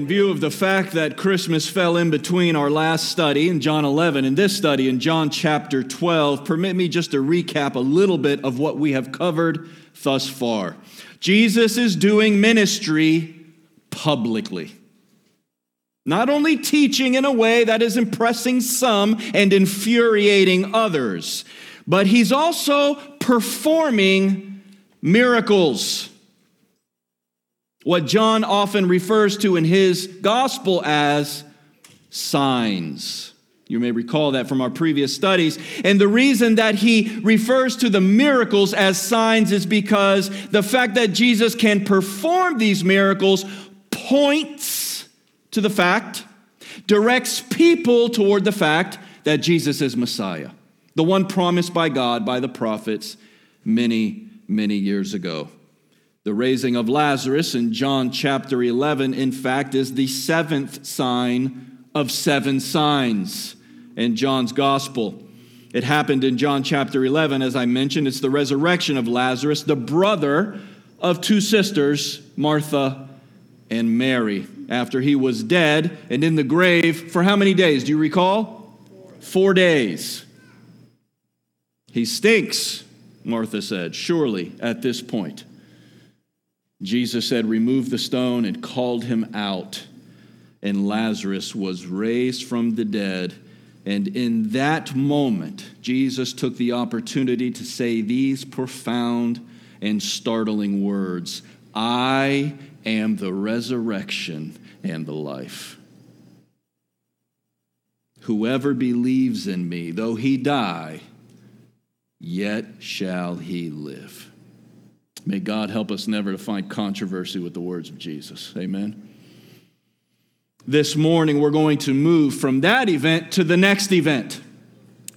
In view of the fact that Christmas fell in between our last study in John 11 and this study in John chapter 12, permit me just to recap a little bit of what we have covered thus far. Jesus is doing ministry publicly. Not only teaching in a way that is impressing some and infuriating others, but he's also performing miracles what John often refers to in his gospel as signs. You may recall that from our previous studies. And the reason that he refers to the miracles as signs is because the fact that Jesus can perform these miracles points to the fact, directs people toward the fact that Jesus is Messiah, the one promised by God, by the prophets, many, many years ago. The raising of Lazarus in John chapter 11, in fact, is the seventh sign of seven signs in John's gospel. It happened in John chapter 11, as I mentioned. It's the resurrection of Lazarus, the brother of two sisters, Martha and Mary, after he was dead and in the grave for how many days? Do you recall? Four days. He stinks, Martha said, surely at this point. Jesus said, Remove the stone, and called him out. And Lazarus was raised from the dead. And in that moment, Jesus took the opportunity to say these profound and startling words I am the resurrection and the life. Whoever believes in me, though he die, yet shall he live. May God help us never to find controversy with the words of Jesus. Amen. This morning, we're going to move from that event to the next event.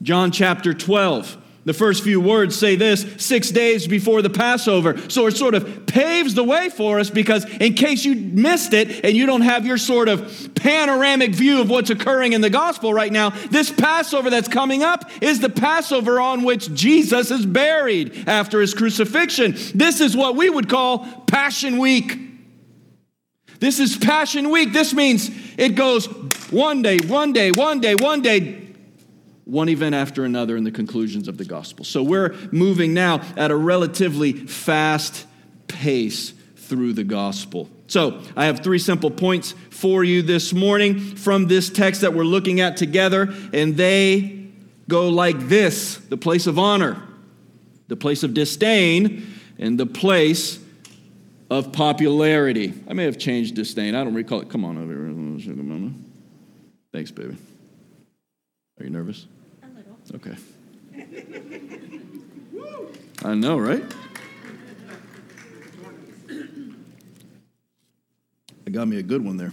John chapter 12. The first few words say this six days before the Passover. So it sort of paves the way for us because, in case you missed it and you don't have your sort of panoramic view of what's occurring in the gospel right now, this Passover that's coming up is the Passover on which Jesus is buried after his crucifixion. This is what we would call Passion Week. This is Passion Week. This means it goes one day, one day, one day, one day, one event after another in the conclusions of the gospel. So we're moving now at a relatively fast pace through the gospel. So I have three simple points for you this morning from this text that we're looking at together, and they go like this the place of honor, the place of disdain, and the place of popularity. I may have changed disdain. I don't recall it. Come on over here. Thanks, baby. Are you nervous? A little. Okay. I know, right? I got me a good one there.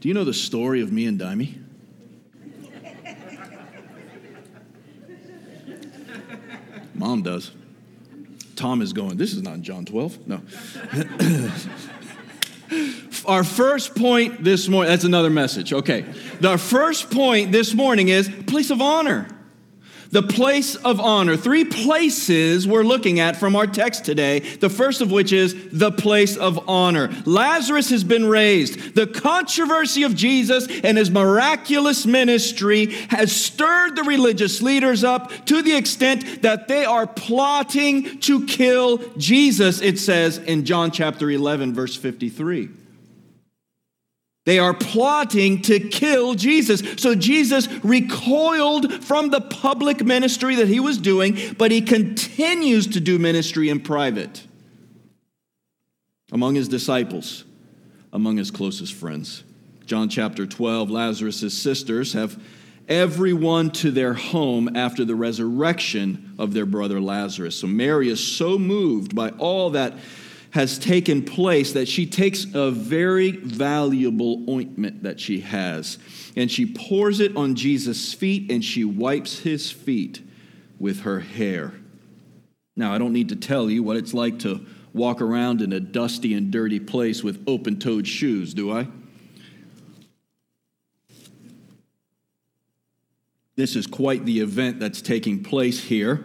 Do you know the story of me and Dimey? Mom does. Tom is going, this is not John 12. No. Our first point this morning, that's another message. Okay. The first point this morning is place of honor. The place of honor. Three places we're looking at from our text today. The first of which is the place of honor. Lazarus has been raised. The controversy of Jesus and his miraculous ministry has stirred the religious leaders up to the extent that they are plotting to kill Jesus, it says in John chapter 11, verse 53. They are plotting to kill Jesus. So Jesus recoiled from the public ministry that he was doing, but he continues to do ministry in private among his disciples, among his closest friends. John chapter 12, Lazarus' sisters have everyone to their home after the resurrection of their brother Lazarus. So Mary is so moved by all that has taken place that she takes a very valuable ointment that she has and she pours it on Jesus' feet and she wipes his feet with her hair. Now, I don't need to tell you what it's like to walk around in a dusty and dirty place with open toed shoes, do I? This is quite the event that's taking place here.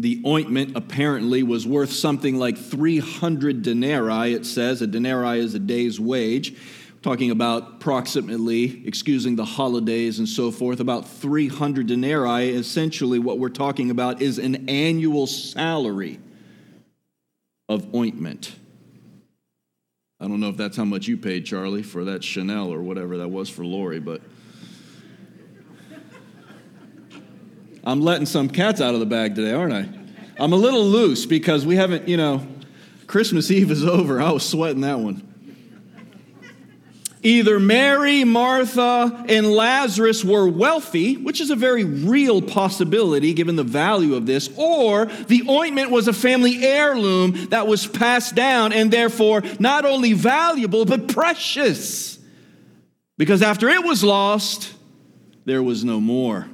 The ointment apparently was worth something like 300 denarii, it says. A denarii is a day's wage. Talking about approximately, excusing the holidays and so forth, about 300 denarii. Essentially, what we're talking about is an annual salary of ointment. I don't know if that's how much you paid, Charlie, for that Chanel or whatever that was for Lori, but. I'm letting some cats out of the bag today, aren't I? I'm a little loose because we haven't, you know, Christmas Eve is over. I was sweating that one. Either Mary, Martha, and Lazarus were wealthy, which is a very real possibility given the value of this, or the ointment was a family heirloom that was passed down and therefore not only valuable, but precious. Because after it was lost, there was no more.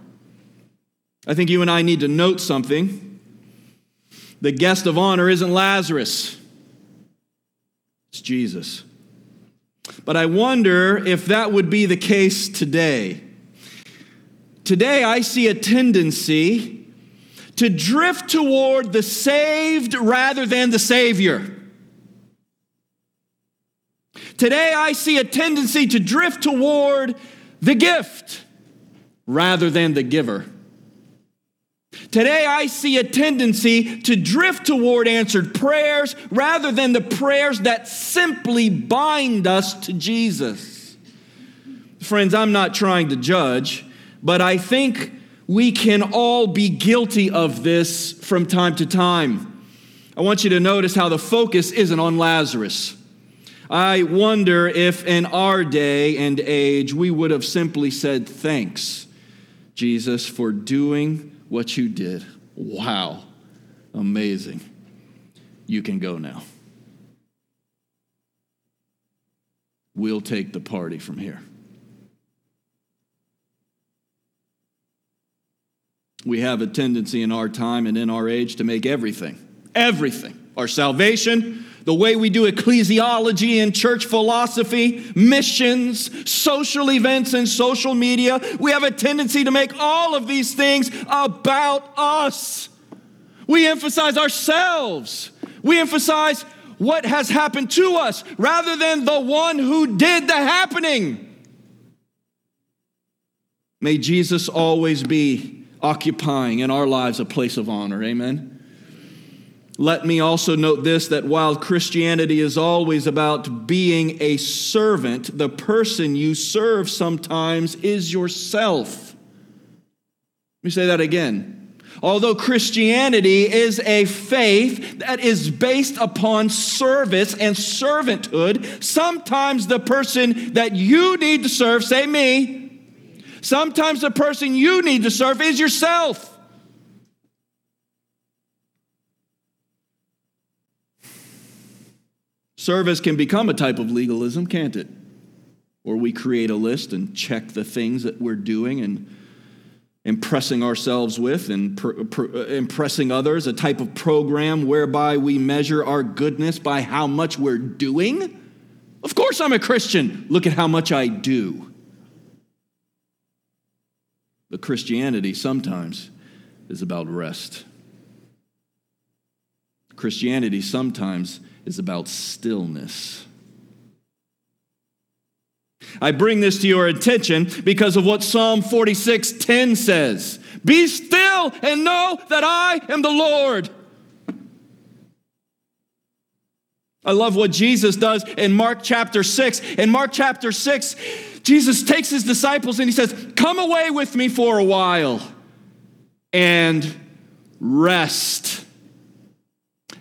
I think you and I need to note something. The guest of honor isn't Lazarus, it's Jesus. But I wonder if that would be the case today. Today, I see a tendency to drift toward the saved rather than the Savior. Today, I see a tendency to drift toward the gift rather than the giver. Today, I see a tendency to drift toward answered prayers rather than the prayers that simply bind us to Jesus. Friends, I'm not trying to judge, but I think we can all be guilty of this from time to time. I want you to notice how the focus isn't on Lazarus. I wonder if in our day and age we would have simply said, Thanks, Jesus, for doing what you did. Wow. Amazing. You can go now. We'll take the party from here. We have a tendency in our time and in our age to make everything, everything, our salvation, the way we do ecclesiology and church philosophy, missions, social events, and social media. We have a tendency to make all of these things about us. We emphasize ourselves. We emphasize what has happened to us rather than the one who did the happening. May Jesus always be occupying in our lives a place of honor. Amen. Let me also note this that while Christianity is always about being a servant, the person you serve sometimes is yourself. Let me say that again. Although Christianity is a faith that is based upon service and servanthood, sometimes the person that you need to serve, say me, sometimes the person you need to serve is yourself. Service can become a type of legalism, can't it? Or we create a list and check the things that we're doing and impressing ourselves with and pr- pr- impressing others, a type of program whereby we measure our goodness by how much we're doing. Of course, I'm a Christian. Look at how much I do. But Christianity sometimes is about rest. Christianity sometimes is about stillness. I bring this to your attention because of what Psalm 46:10 says. Be still and know that I am the Lord. I love what Jesus does in Mark chapter 6. In Mark chapter 6, Jesus takes his disciples and he says, Come away with me for a while and rest.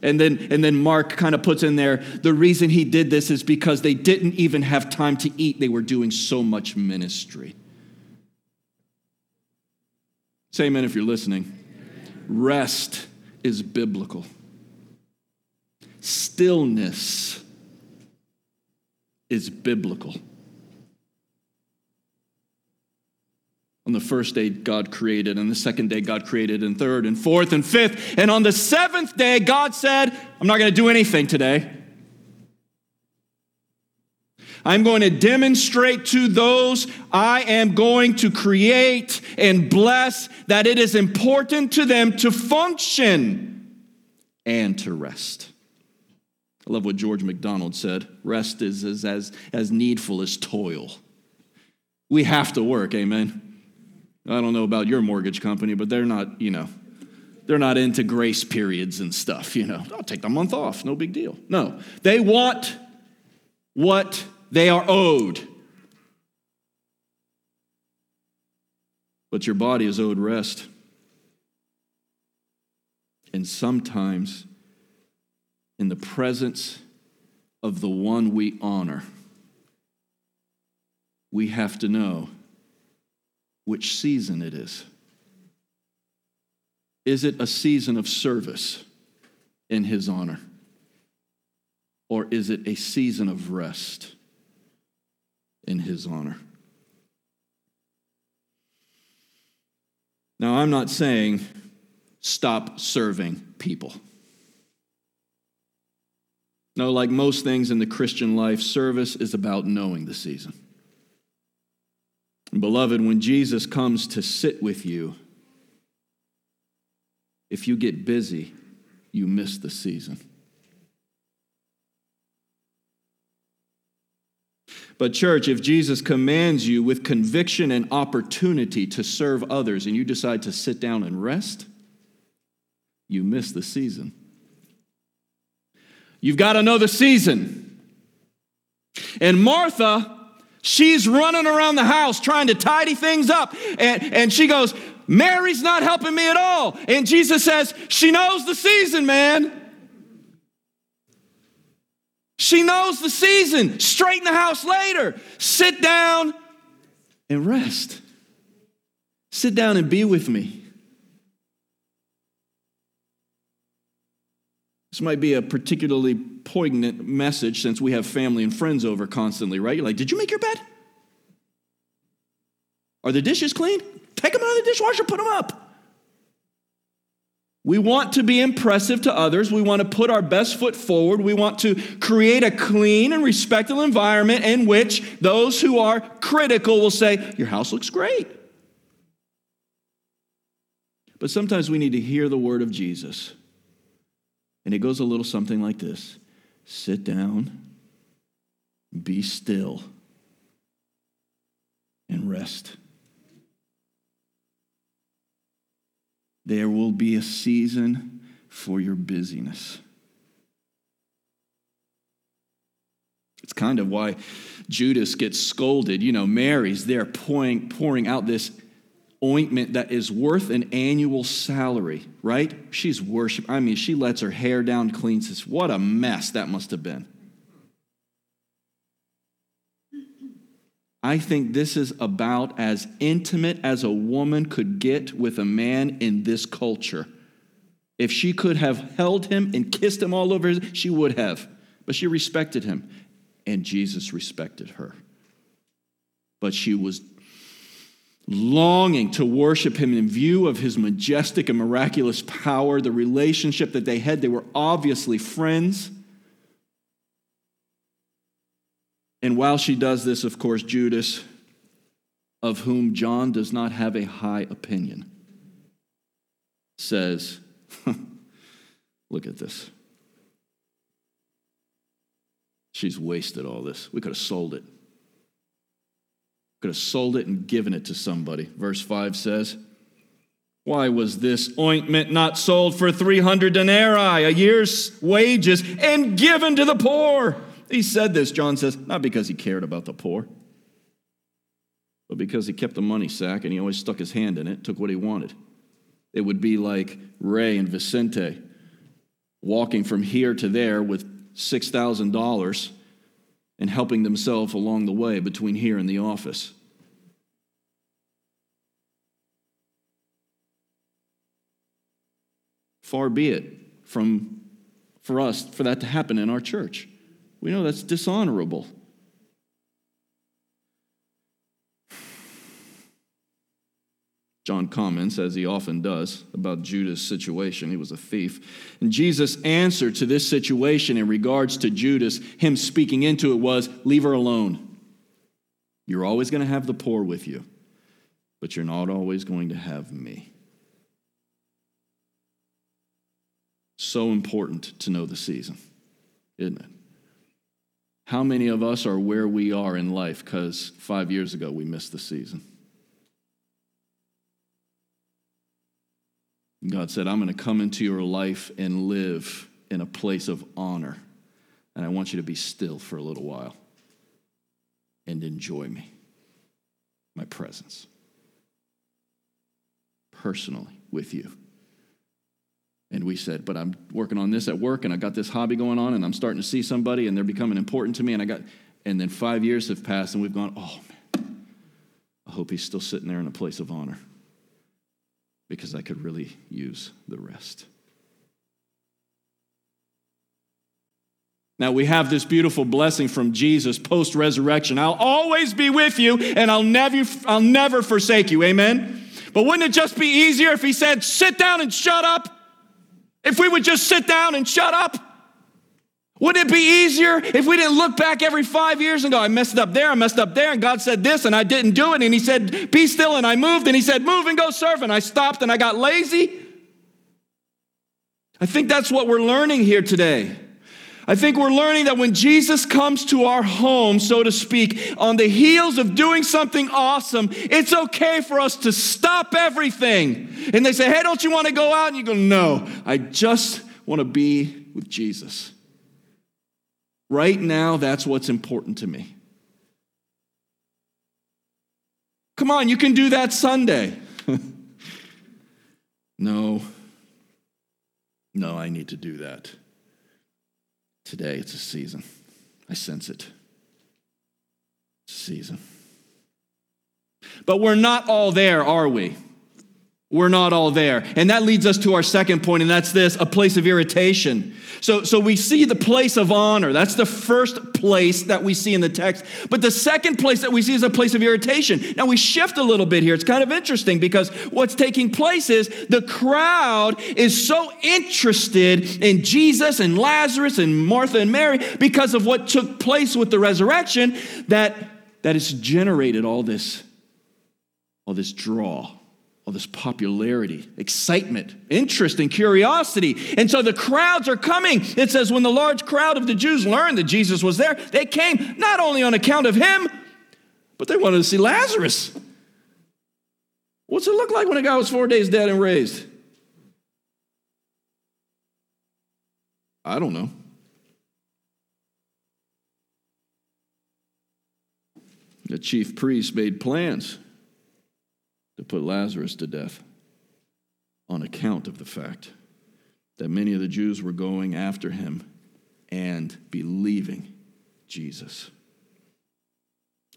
And then, and then Mark kind of puts in there the reason he did this is because they didn't even have time to eat. They were doing so much ministry. Say amen if you're listening. Rest is biblical, stillness is biblical. On the first day, God created, and the second day, God created, and third, and fourth, and fifth. And on the seventh day, God said, I'm not going to do anything today. I'm going to demonstrate to those I am going to create and bless that it is important to them to function and to rest. I love what George MacDonald said rest is as, as, as needful as toil. We have to work, amen. I don't know about your mortgage company, but they're not, you know, they're not into grace periods and stuff, you know. I'll take the month off, no big deal. No, they want what they are owed. But your body is owed rest. And sometimes, in the presence of the one we honor, we have to know which season it is. Is it a season of service in his honor? Or is it a season of rest in his honor? Now, I'm not saying stop serving people. No, like most things in the Christian life, service is about knowing the season. Beloved, when Jesus comes to sit with you, if you get busy, you miss the season. But, church, if Jesus commands you with conviction and opportunity to serve others and you decide to sit down and rest, you miss the season. You've got the season. And Martha, she's running around the house trying to tidy things up. And, and she goes, Mary's not helping me at all. And Jesus says, She knows the season, man. She knows the season. Straighten the house later. Sit down and rest. Sit down and be with me. This might be a particularly poignant message since we have family and friends over constantly, right? You're like, Did you make your bed? Are the dishes clean? Take them out of the dishwasher, put them up. We want to be impressive to others. We want to put our best foot forward. We want to create a clean and respectful environment in which those who are critical will say, Your house looks great. But sometimes we need to hear the word of Jesus. And it goes a little something like this Sit down, be still, and rest. There will be a season for your busyness. It's kind of why Judas gets scolded. You know, Mary's there pouring, pouring out this ointment that is worth an annual salary, right? She's worship. I mean, she lets her hair down, cleans this. What a mess that must have been. I think this is about as intimate as a woman could get with a man in this culture. If she could have held him and kissed him all over, she would have. But she respected him, and Jesus respected her. But she was longing to worship him in view of his majestic and miraculous power, the relationship that they had. They were obviously friends. And while she does this, of course, Judas, of whom John does not have a high opinion, says, Look at this. She's wasted all this. We could have sold it. Could have sold it and given it to somebody. Verse 5 says, Why was this ointment not sold for 300 denarii, a year's wages, and given to the poor? He said this, John says, not because he cared about the poor, but because he kept the money sack and he always stuck his hand in it, took what he wanted. It would be like Ray and Vicente walking from here to there with $6,000 and helping themselves along the way between here and the office. Far be it from for us for that to happen in our church. We know that's dishonorable. John comments, as he often does, about Judas' situation. He was a thief. And Jesus' answer to this situation in regards to Judas, him speaking into it, was leave her alone. You're always going to have the poor with you, but you're not always going to have me. So important to know the season, isn't it? How many of us are where we are in life because five years ago we missed the season? God said, I'm going to come into your life and live in a place of honor. And I want you to be still for a little while and enjoy me, my presence, personally with you. And we said, but I'm working on this at work and I got this hobby going on and I'm starting to see somebody and they're becoming important to me. And I got, and then five years have passed and we've gone, oh man, I hope he's still sitting there in a place of honor because I could really use the rest. Now we have this beautiful blessing from Jesus post resurrection. I'll always be with you and I'll never, I'll never forsake you. Amen. But wouldn't it just be easier if he said, sit down and shut up? If we would just sit down and shut up? Wouldn't it be easier if we didn't look back every five years and go, I messed up there, I messed up there, and God said this, and I didn't do it, and He said, Be still, and I moved, and He said, Move and go serve, and I stopped and I got lazy? I think that's what we're learning here today. I think we're learning that when Jesus comes to our home, so to speak, on the heels of doing something awesome, it's okay for us to stop everything. And they say, Hey, don't you want to go out? And you go, No, I just want to be with Jesus. Right now, that's what's important to me. Come on, you can do that Sunday. no, no, I need to do that. Today, it's a season. I sense it. It's a season. But we're not all there, are we? We're not all there. And that leads us to our second point, and that's this a place of irritation. So, so we see the place of honor. That's the first place that we see in the text. But the second place that we see is a place of irritation. Now we shift a little bit here. It's kind of interesting because what's taking place is the crowd is so interested in Jesus and Lazarus and Martha and Mary because of what took place with the resurrection that, that it's generated all this, all this draw all this popularity, excitement, interest, and curiosity. And so the crowds are coming. It says, when the large crowd of the Jews learned that Jesus was there, they came not only on account of him, but they wanted to see Lazarus. What's it look like when a guy was four days dead and raised? I don't know. The chief priest made plans to put Lazarus to death on account of the fact that many of the Jews were going after him and believing Jesus.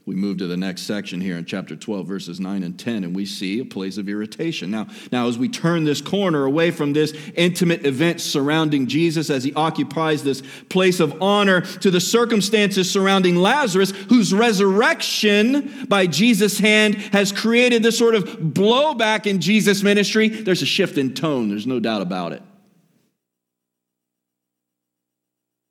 We move to the next section here in chapter 12, verses 9 and 10, and we see a place of irritation. Now, now, as we turn this corner away from this intimate event surrounding Jesus as he occupies this place of honor to the circumstances surrounding Lazarus, whose resurrection by Jesus' hand has created this sort of blowback in Jesus' ministry, there's a shift in tone. There's no doubt about it.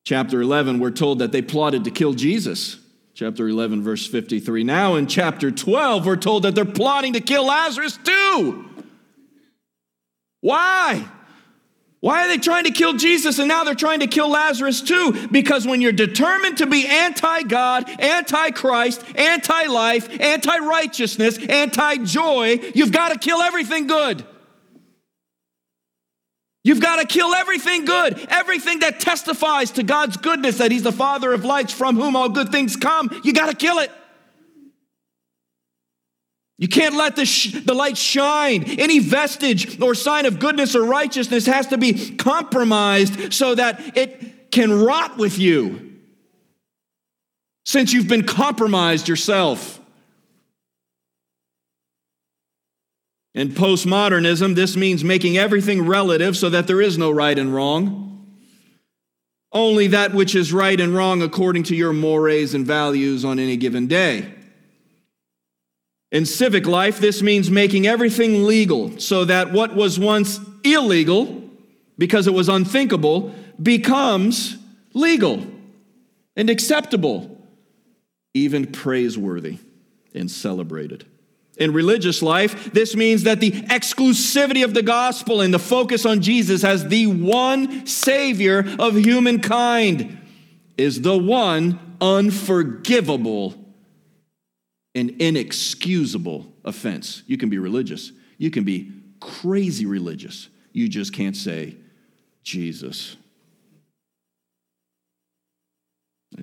Chapter 11, we're told that they plotted to kill Jesus chapter 11, verse 53. Now in chapter 12, we're told that they're plotting to kill Lazarus too. Why? Why are they trying to kill Jesus and now they're trying to kill Lazarus too? Because when you're determined to be anti God, anti Christ, anti life, anti righteousness, anti joy, you've got to kill everything good. You've got to kill everything good, everything that testifies to God's goodness, that He's the Father of lights from whom all good things come. You got to kill it. You can't let the, sh- the light shine. Any vestige or sign of goodness or righteousness has to be compromised so that it can rot with you, since you've been compromised yourself. In postmodernism, this means making everything relative so that there is no right and wrong. Only that which is right and wrong according to your mores and values on any given day. In civic life, this means making everything legal so that what was once illegal, because it was unthinkable, becomes legal and acceptable, even praiseworthy and celebrated. In religious life, this means that the exclusivity of the gospel and the focus on Jesus as the one Savior of humankind is the one unforgivable and inexcusable offense. You can be religious, you can be crazy religious. You just can't say, Jesus.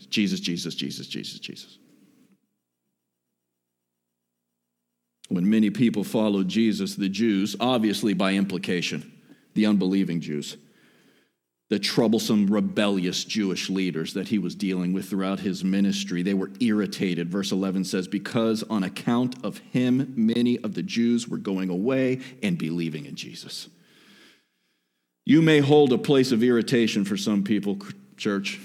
Jesus, Jesus, Jesus, Jesus, Jesus. When many people followed Jesus, the Jews, obviously by implication, the unbelieving Jews, the troublesome, rebellious Jewish leaders that he was dealing with throughout his ministry, they were irritated. Verse 11 says, Because on account of him, many of the Jews were going away and believing in Jesus. You may hold a place of irritation for some people, church.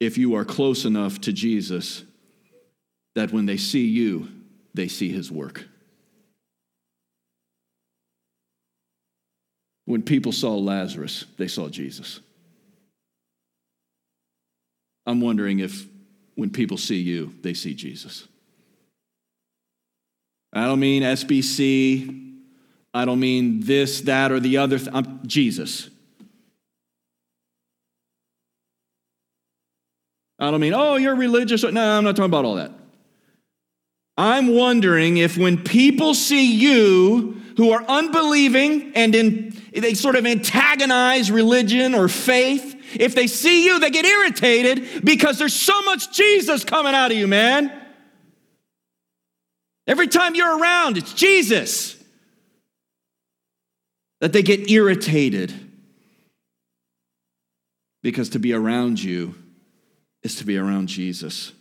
If you are close enough to Jesus that when they see you, they see his work. When people saw Lazarus, they saw Jesus. I'm wondering if when people see you, they see Jesus. I don't mean SBC. I don't mean this, that, or the other. Th- I'm Jesus. I don't mean, oh, you're religious. No, I'm not talking about all that. I'm wondering if when people see you who are unbelieving and in, they sort of antagonize religion or faith, if they see you, they get irritated because there's so much Jesus coming out of you, man. Every time you're around, it's Jesus. That they get irritated. Because to be around you is to be around Jesus.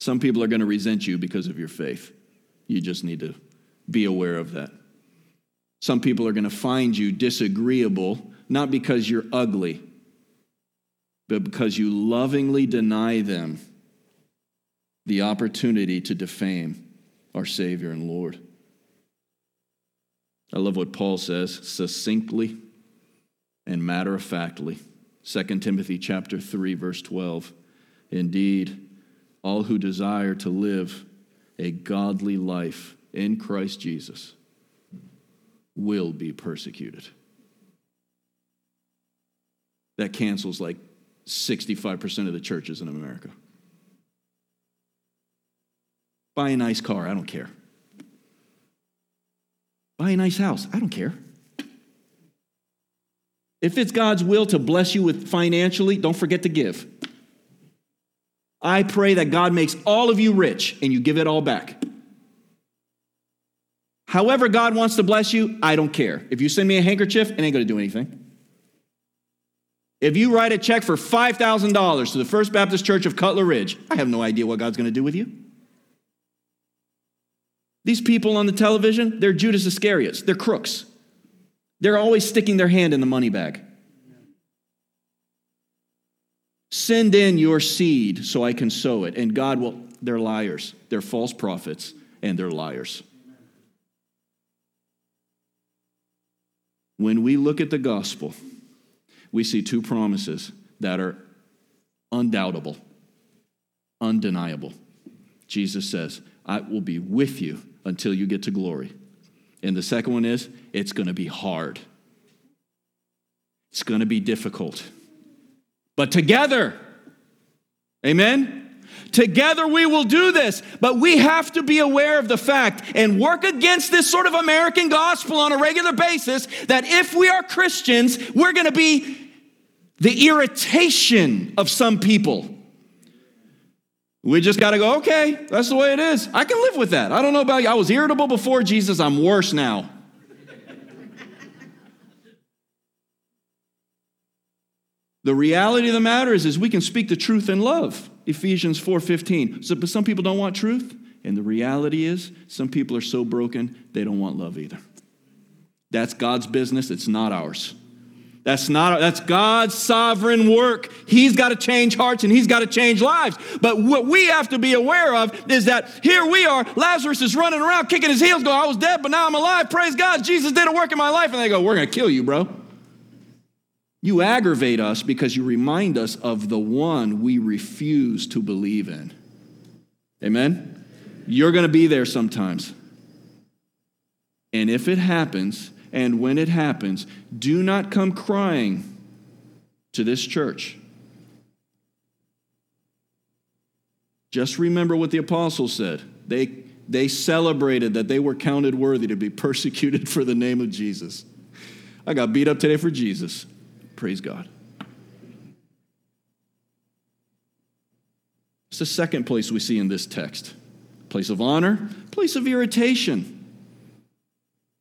Some people are going to resent you because of your faith. You just need to be aware of that. Some people are going to find you disagreeable, not because you're ugly, but because you lovingly deny them the opportunity to defame our Savior and Lord. I love what Paul says succinctly and matter of factly. 2 Timothy chapter 3 verse 12. Indeed, all who desire to live a godly life in Christ Jesus will be persecuted. That cancels like 65% of the churches in America. Buy a nice car, I don't care. Buy a nice house, I don't care. If it's God's will to bless you with financially, don't forget to give. I pray that God makes all of you rich and you give it all back. However, God wants to bless you, I don't care. If you send me a handkerchief, it ain't gonna do anything. If you write a check for $5,000 to the First Baptist Church of Cutler Ridge, I have no idea what God's going to do with you. These people on the television, they're Judas Iscariots, they're crooks. They're always sticking their hand in the money bag. Send in your seed so I can sow it. And God will, they're liars. They're false prophets and they're liars. When we look at the gospel, we see two promises that are undoubtable, undeniable. Jesus says, I will be with you until you get to glory. And the second one is, it's going to be hard. It's going to be difficult. But together, amen? Together we will do this, but we have to be aware of the fact and work against this sort of American gospel on a regular basis that if we are Christians, we're going to be the irritation of some people. We just got to go, okay, that's the way it is. I can live with that. I don't know about you. I was irritable before Jesus, I'm worse now. the reality of the matter is, is we can speak the truth in love. Ephesians 4:15. So, but some people don't want truth, and the reality is some people are so broken they don't want love either. That's God's business, it's not ours. That's not that's God's sovereign work. He's got to change hearts and he's got to change lives. But what we have to be aware of is that here we are, Lazarus is running around kicking his heels going, "I was dead, but now I'm alive. Praise God. Jesus did a work in my life." And they go, "We're going to kill you, bro." You aggravate us because you remind us of the one we refuse to believe in. Amen. You're going to be there sometimes. And if it happens, and when it happens, do not come crying to this church. Just remember what the apostles said. They, they celebrated that they were counted worthy to be persecuted for the name of Jesus. I got beat up today for Jesus. Praise God. It's the second place we see in this text place of honor, place of irritation.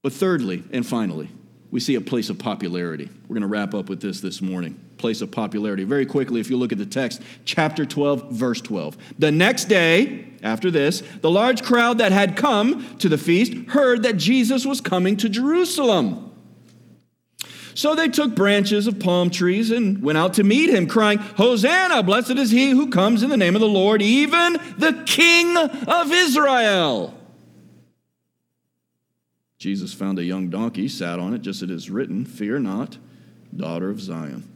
But thirdly and finally, we see a place of popularity. We're going to wrap up with this this morning. Place of popularity. Very quickly, if you look at the text, chapter 12, verse 12. The next day, after this, the large crowd that had come to the feast heard that Jesus was coming to Jerusalem. So they took branches of palm trees and went out to meet him, crying, Hosanna, blessed is he who comes in the name of the Lord, even the King of Israel. Jesus found a young donkey, sat on it, just as it is written Fear not, daughter of Zion.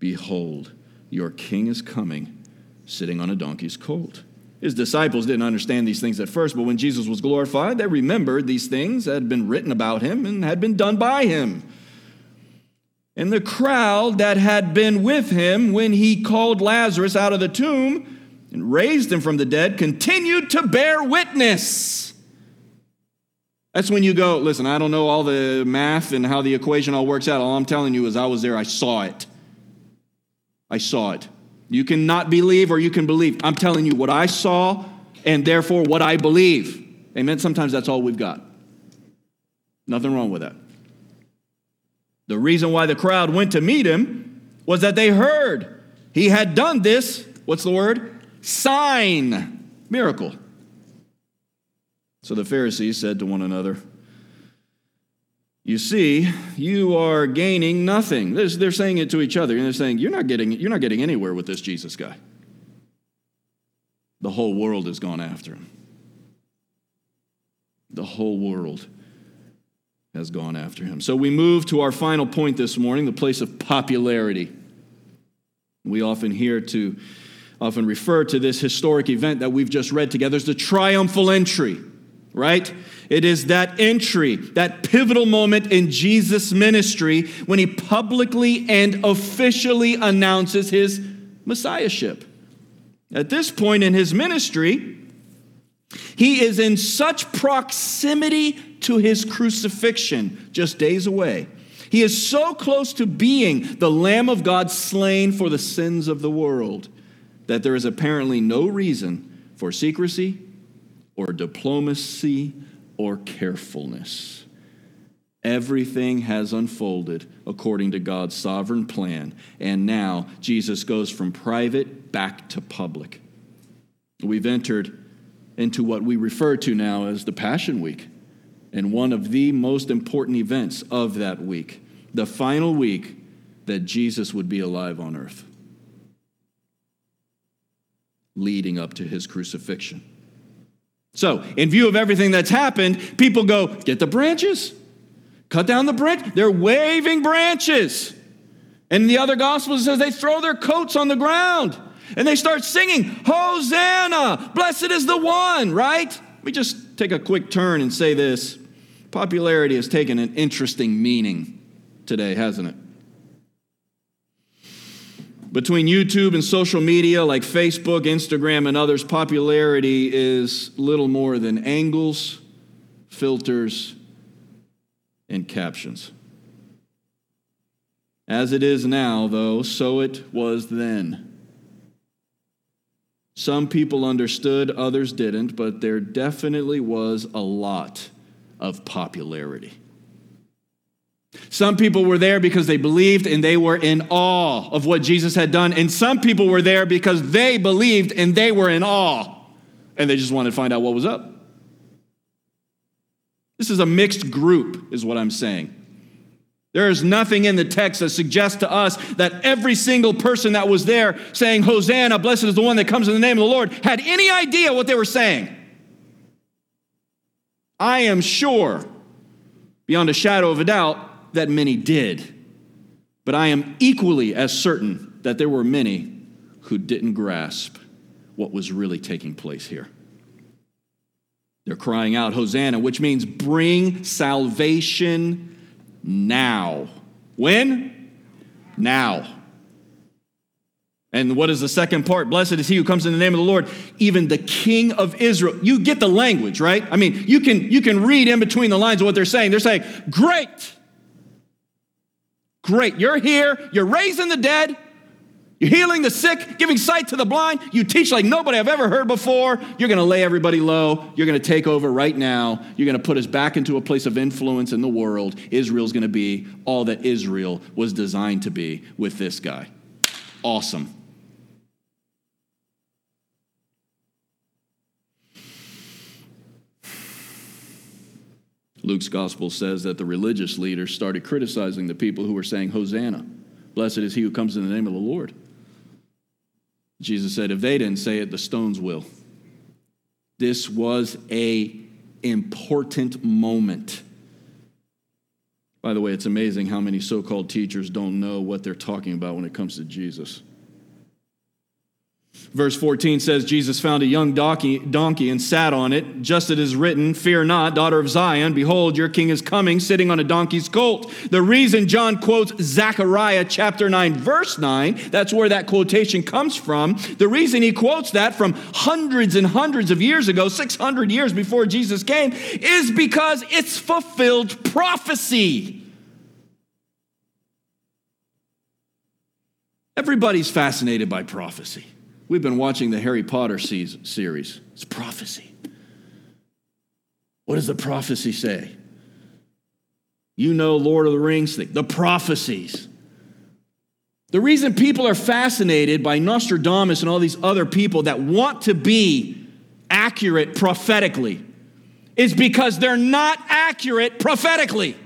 Behold, your king is coming, sitting on a donkey's colt. His disciples didn't understand these things at first, but when Jesus was glorified, they remembered these things that had been written about him and had been done by him. And the crowd that had been with him when he called Lazarus out of the tomb and raised him from the dead continued to bear witness. That's when you go, listen, I don't know all the math and how the equation all works out. All I'm telling you is I was there, I saw it. I saw it. You can not believe or you can believe. I'm telling you what I saw and therefore what I believe. Amen. Sometimes that's all we've got. Nothing wrong with that. The reason why the crowd went to meet him was that they heard he had done this, what's the word? Sign, miracle. So the Pharisees said to one another, You see, you are gaining nothing. They're, saying it to each other, and they're saying, you're not, getting, you're not getting anywhere with this Jesus guy. The whole world has gone after him. The whole world has gone after him. So we move to our final point this morning, the place of popularity. We often hear to often refer to this historic event that we've just read together as the triumphal entry right? It is that entry, that pivotal moment in Jesus' ministry when he publicly and officially announces his messiahship. At this point in his ministry, he is in such proximity to his crucifixion, just days away. He is so close to being the Lamb of God slain for the sins of the world that there is apparently no reason for secrecy or diplomacy or carefulness. Everything has unfolded according to God's sovereign plan, and now Jesus goes from private back to public. We've entered into what we refer to now as the Passion Week, and one of the most important events of that week, the final week that Jesus would be alive on earth, leading up to his crucifixion. So, in view of everything that's happened, people go, get the branches, cut down the branch. They're waving branches. And the other gospel says they throw their coats on the ground and they start singing, Hosanna, blessed is the one, right? Let me just take a quick turn and say this. Popularity has taken an interesting meaning today, hasn't it? Between YouTube and social media like Facebook, Instagram, and others, popularity is little more than angles, filters, and captions. As it is now, though, so it was then. Some people understood, others didn't, but there definitely was a lot of popularity. Some people were there because they believed and they were in awe of what Jesus had done. And some people were there because they believed and they were in awe and they just wanted to find out what was up. This is a mixed group, is what I'm saying. There is nothing in the text that suggests to us that every single person that was there saying, Hosanna, blessed is the one that comes in the name of the Lord, had any idea what they were saying. I am sure, beyond a shadow of a doubt, that many did. But I am equally as certain that there were many who didn't grasp what was really taking place here. They're crying out, Hosanna, which means bring salvation now. When? Now. And what is the second part? Blessed is he who comes in the name of the Lord, even the King of Israel. You get the language, right? I mean, you can, you can read in between the lines of what they're saying. They're saying, Great, great, you're here, you're raising the dead, you're healing the sick, giving sight to the blind. You teach like nobody I've ever heard before. You're going to lay everybody low. You're going to take over right now. You're going to put us back into a place of influence in the world. Israel's going to be all that Israel was designed to be with this guy. Awesome. Luke's gospel says that the religious leaders started criticizing the people who were saying, Hosanna. Blessed is he who comes in the name of the Lord. Jesus said, if they didn't say it, the stones will. This was a important moment. By the way, it's amazing how many so-called teachers don't know what they're talking about when it comes to Jesus. Verse 14 says, Jesus found a young donkey, donkey and sat on it, just as it is written, Fear not, daughter of Zion, behold, your king is coming, sitting on a donkey's colt. The reason John quotes Zechariah chapter 9, verse 9, that's where that quotation comes from. The reason he quotes that from hundreds and hundreds of years ago, 600 years before Jesus came, is because it's fulfilled prophecy. Everybody's fascinated by prophecy. We've been watching the Harry Potter series. It's prophecy. What does the prophecy say? You know, Lord of the Rings thing, the prophecies. The reason people are fascinated by Nostradamus and all these other people that want to be accurate prophetically is because they're not accurate prophetically.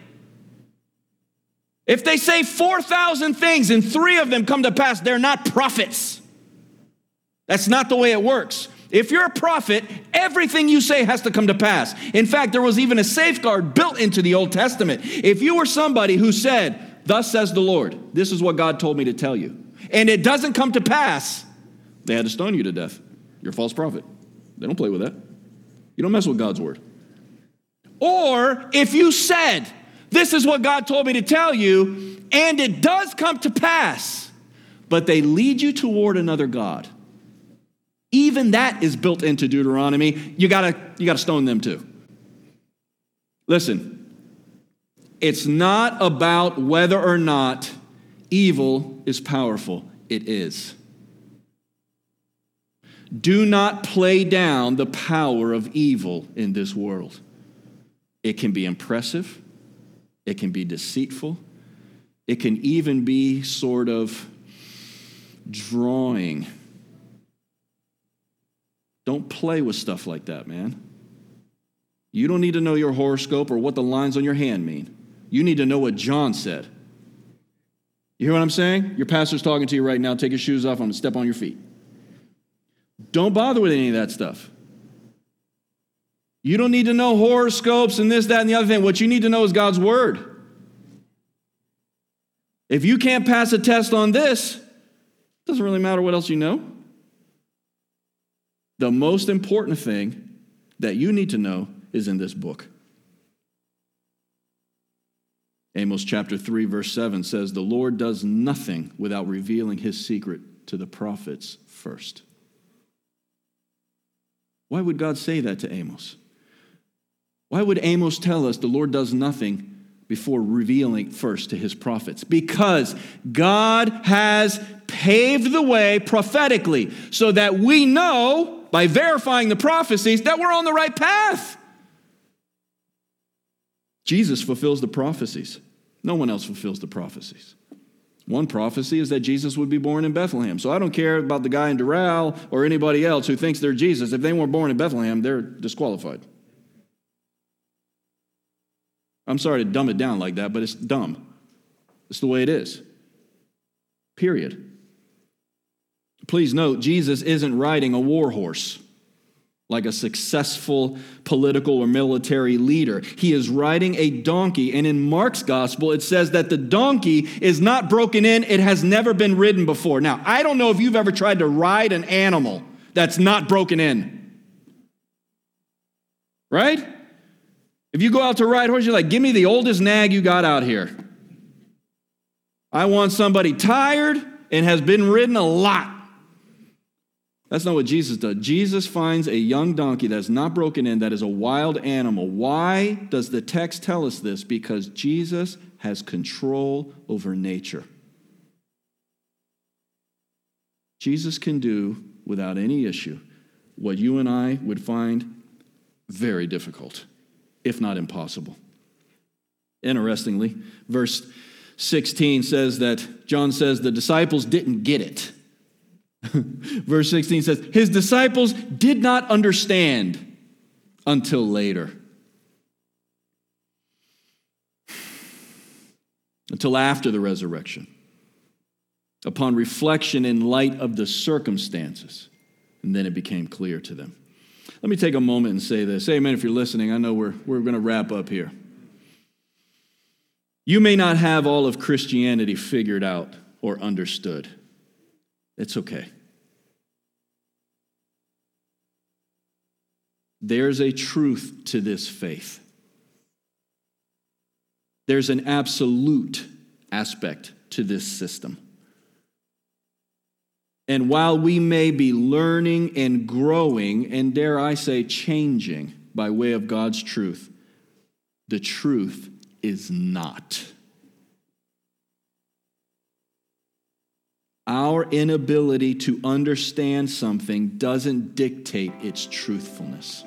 If they say 4,000 things and three of them come to pass, they're not prophets. That's not the way it works. If you're a prophet, everything you say has to come to pass. In fact, there was even a safeguard built into the Old Testament. If you were somebody who said, Thus says the Lord, this is what God told me to tell you, and it doesn't come to pass, they had to stone you to death. You're a false prophet. They don't play with that. You don't mess with God's word. Or if you said, This is what God told me to tell you, and it does come to pass, but they lead you toward another God even that is built into Deuteronomy. You gotta, you gotta stone them too. Listen, it's not about whether or not evil is powerful. It is. Do not play down the power of evil in this world. It can be impressive, it can be deceitful, it can even be sort of drawing don't play with stuff like that, man. You don't need to know your horoscope or what the lines on your hand mean. You need to know what John said. You hear what I'm saying? Your pastor's talking to you right now. Take your shoes off. I'm going to step on your feet. Don't bother with any of that stuff. You don't need to know horoscopes and this, that, and the other thing. What you need to know is God's word. If you can't pass a test on this, it doesn't really matter what else you know. The most important thing that you need to know is in this book. Amos chapter 3, verse 7 says, The Lord does nothing without revealing his secret to the prophets first. Why would God say that to Amos? Why would Amos tell us the Lord does nothing before revealing first to his prophets? Because God has paved the way prophetically so that we know by verifying the prophecies that we're on the right path. Jesus fulfills the prophecies. No one else fulfills the prophecies. One prophecy is that Jesus would be born in Bethlehem. So I don't care about the guy in Doral or anybody else who thinks they're Jesus. If they weren't born in Bethlehem, they're disqualified. I'm sorry to dumb it down like that, but it's dumb. It's the way it is. Period. Please note, Jesus isn't riding a war horse like a successful political or military leader. He is riding a donkey, and in Mark's gospel, it says that the donkey is not broken in, it has never been ridden before. Now, I don't know if you've ever tried to ride an animal that's not broken in. Right? If you go out to ride horse, you're like, give me the oldest nag you got out here. I want somebody tired and has been ridden a lot. That's not what Jesus does. Jesus finds a young donkey that's not broken in, that is a wild animal. Why does the text tell us this? Because Jesus has control over nature. Jesus can do without any issue what you and I would find very difficult, if not impossible. Interestingly, verse 16 says that John says the disciples didn't get it. Verse 16 says, His disciples did not understand until later. Until after the resurrection. Upon reflection in light of the circumstances. And then it became clear to them. Let me take a moment and say this. Amen if you're listening. I know we're, we're going to wrap up here. You may not have all of Christianity figured out or understood. It's okay. There's a truth to this faith. There's an absolute aspect to this system. And while we may be learning and growing, and dare I say, changing by way of God's truth, the truth is not. Our inability to understand something doesn't dictate its truthfulness.